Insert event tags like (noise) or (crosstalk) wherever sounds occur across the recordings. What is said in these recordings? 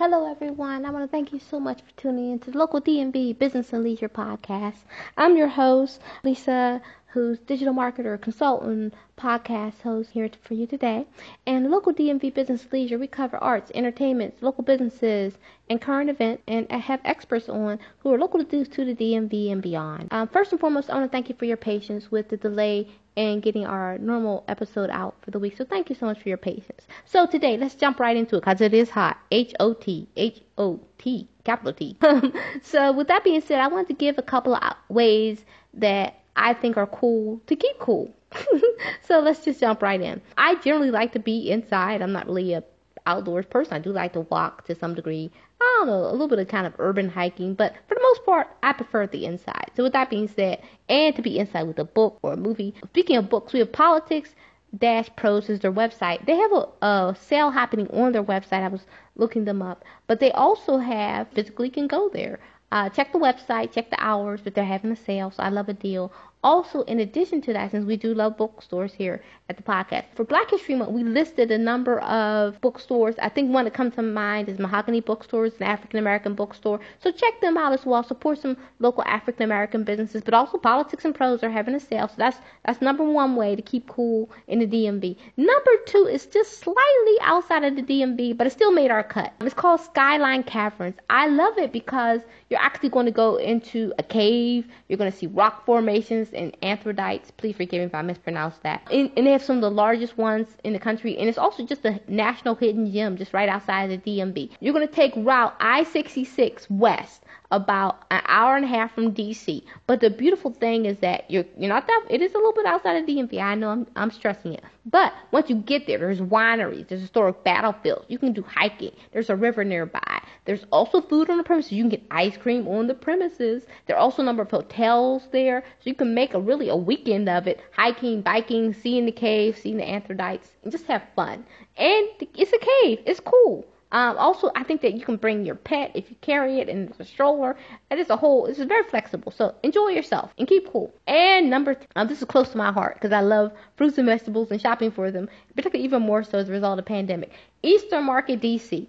Hello, everyone. I want to thank you so much for tuning in to the local DMV Business and Leisure podcast. I'm your host, Lisa, who's digital marketer, consultant, podcast host here for you today. And local DMV Business Leisure, we cover arts, entertainment, local businesses, and current events, and I have experts on who are local to, to the DMV and beyond. Um, first and foremost, I want to thank you for your patience with the delay and getting our normal episode out for the week. So thank you so much for your patience. So today, let's jump right into it because it is hot. H O T H O T capital T. (laughs) so with that being said, I want to give a couple of ways that I think are cool to keep cool. (laughs) so let's just jump right in. I generally like to be inside. I'm not really a outdoors person. I do like to walk to some degree. I don't know, a little bit of kind of urban hiking, but for the most part, I prefer the inside. So with that being said, and to be inside with a book or a movie. Speaking of books, we have Politics Dash Prose is their website. They have a, a sale happening on their website. I was looking them up, but they also have physically can go there. Uh, check the website, check the hours, but they're having a sale, so I love a deal. Also, in addition to that, since we do love bookstores here at the podcast, for Black History Month, we listed a number of bookstores. I think one that comes to mind is Mahogany Bookstores, an African American bookstore. So check them out as well. Support some local African American businesses, but also Politics and Prose are having a sale. So that's that's number one way to keep cool in the DMV. Number two is just slightly outside of the DMV, but it still made our cut. It's called Skyline Caverns. I love it because you're actually going to go into a cave. You're going to see rock formations and anthodites. Please forgive me if I mispronounce that. And, and, they have some of the largest ones in the country, and it's also just a national hidden gem just right outside the DMV. You're going to take Route I-66 west about an hour and a half from DC. But the beautiful thing is that you're you're not that it is a little bit outside of DMV. I know I'm I'm stressing it. But once you get there, there's wineries, there's historic battlefields. You can do hiking. There's a river nearby. There's also food on the premises. You can get ice cream on the premises. There are also a number of hotels there, so you can make a really a weekend of it. Hiking, biking, seeing the cave, seeing the anthodites, and just have fun. And it's a cave. It's cool. Um, also, I think that you can bring your pet if you carry it and it's a stroller. It's a whole, it's very flexible. So enjoy yourself and keep cool. And number, th- um, this is close to my heart because I love fruits and vegetables and shopping for them, particularly even more so as a result of the pandemic. Eastern Market DC.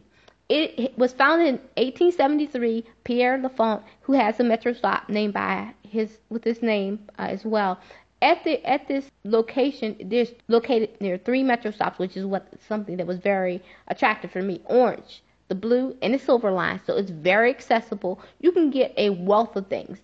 It, it was founded in 1873. Pierre L'Enfant, who has a metro stop named by his with his name uh, as well, at the at this location, there's located near three metro stops, which is what something that was very attractive for me. Orange, the blue, and the silver line, so it's very accessible. You can get a wealth of things: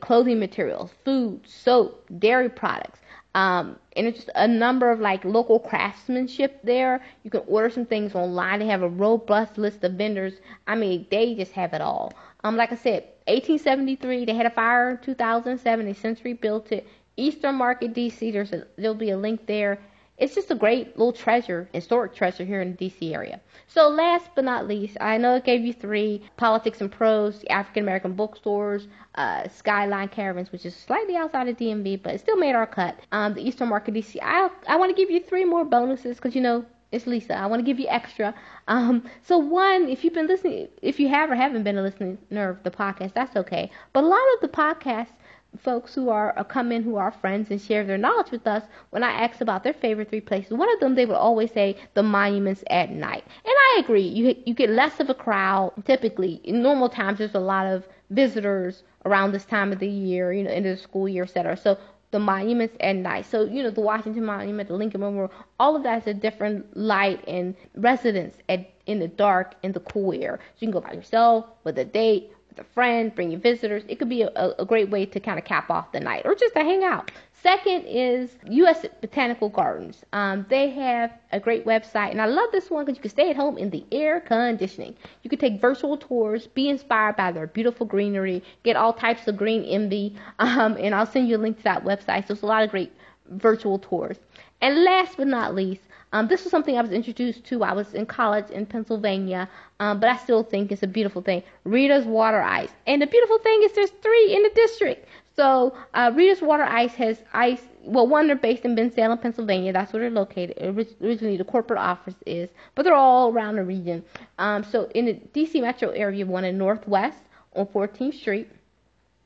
clothing materials, food, soap, dairy products. Um, and it's just a number of like local craftsmanship there. You can order some things online. They have a robust list of vendors. I mean, they just have it all. Um, like I said, 1873, they had a fire in 2007. They since rebuilt it. Eastern Market, DC. There's a, there'll be a link there. It's just a great little treasure, historic treasure here in the DC area. So last but not least, I know I gave you three: Politics and Prose, African American bookstores, uh, Skyline Caravans, which is slightly outside of DMV, but it still made our cut. Um, the Eastern Market, DC. I I want to give you three more bonuses because you know it's Lisa. I want to give you extra. Um, so one, if you've been listening, if you have or haven't been a listener of the podcast, that's okay. But a lot of the podcasts folks who are uh, come in who are friends and share their knowledge with us when I ask about their favorite three places. One of them they would always say the monuments at night, and I agree. You you get less of a crowd typically. In normal times, there's a lot of visitors around this time of the year, you know, into the school year, etc. So the monuments at night. So, you know, the Washington Monument, the Lincoln Memorial, all of that is a different light and residence at, in the dark, in the cool air. So you can go by yourself, with a date, with a friend, bring your visitors. It could be a, a great way to kind of cap off the night or just to hang out. Second is U.S. Botanical Gardens. Um, they have a great website, and I love this one because you can stay at home in the air conditioning. You can take virtual tours, be inspired by their beautiful greenery, get all types of green envy, (laughs) um, and I'll send you a link to that website. So it's a lot of great virtual tours. And last but not least, um, this was something I was introduced to. I was in college in Pennsylvania, um, but I still think it's a beautiful thing. Rita's Water Ice, and the beautiful thing is there's three in the district. So uh, Rita's Water Ice has ice. Well, one they're based in Bensalem, Pennsylvania. That's where they're located. Originally, the corporate office is, but they're all around the region. Um, so in the DC metro area, one in Northwest on 14th Street.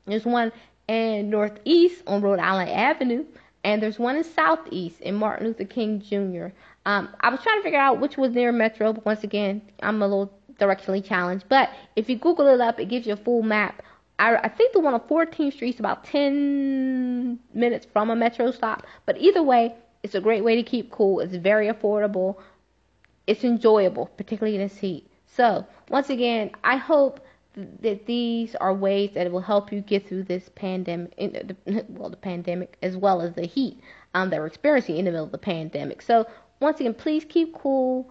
There's one in Northeast on Rhode Island Avenue, and there's one in Southeast in Martin Luther King Jr. Um, I was trying to figure out which was near Metro, but once again, I'm a little directionally challenged. But if you Google it up, it gives you a full map. I, I think the one on 14th Street is about 10 minutes from a metro stop. But either way, it's a great way to keep cool. It's very affordable. It's enjoyable, particularly in this heat. So, once again, I hope that these are ways that will help you get through this pandemic, (laughs) well, the pandemic as well as the heat um, that we're experiencing in the middle of the pandemic. So, once again, please keep cool,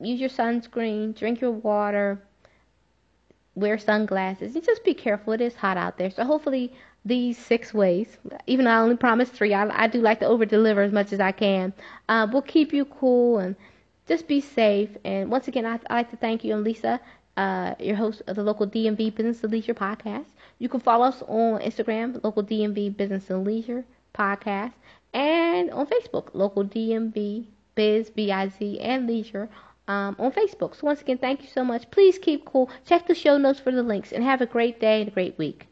use your sunscreen, drink your water, wear sunglasses, and just be careful. It is hot out there. So, hopefully, these six ways, even though I only promised three, I, I do like to over deliver as much as I can, uh, will keep you cool and just be safe. And once again, I, I like to thank you, and Lisa uh, your host of the local DMV Business and Leisure podcast. You can follow us on Instagram, local DMV Business and Leisure podcast, and on Facebook, local DMV Biz, B-I-Z, and Leisure um, on Facebook. So once again, thank you so much. Please keep cool. Check the show notes for the links, and have a great day and a great week.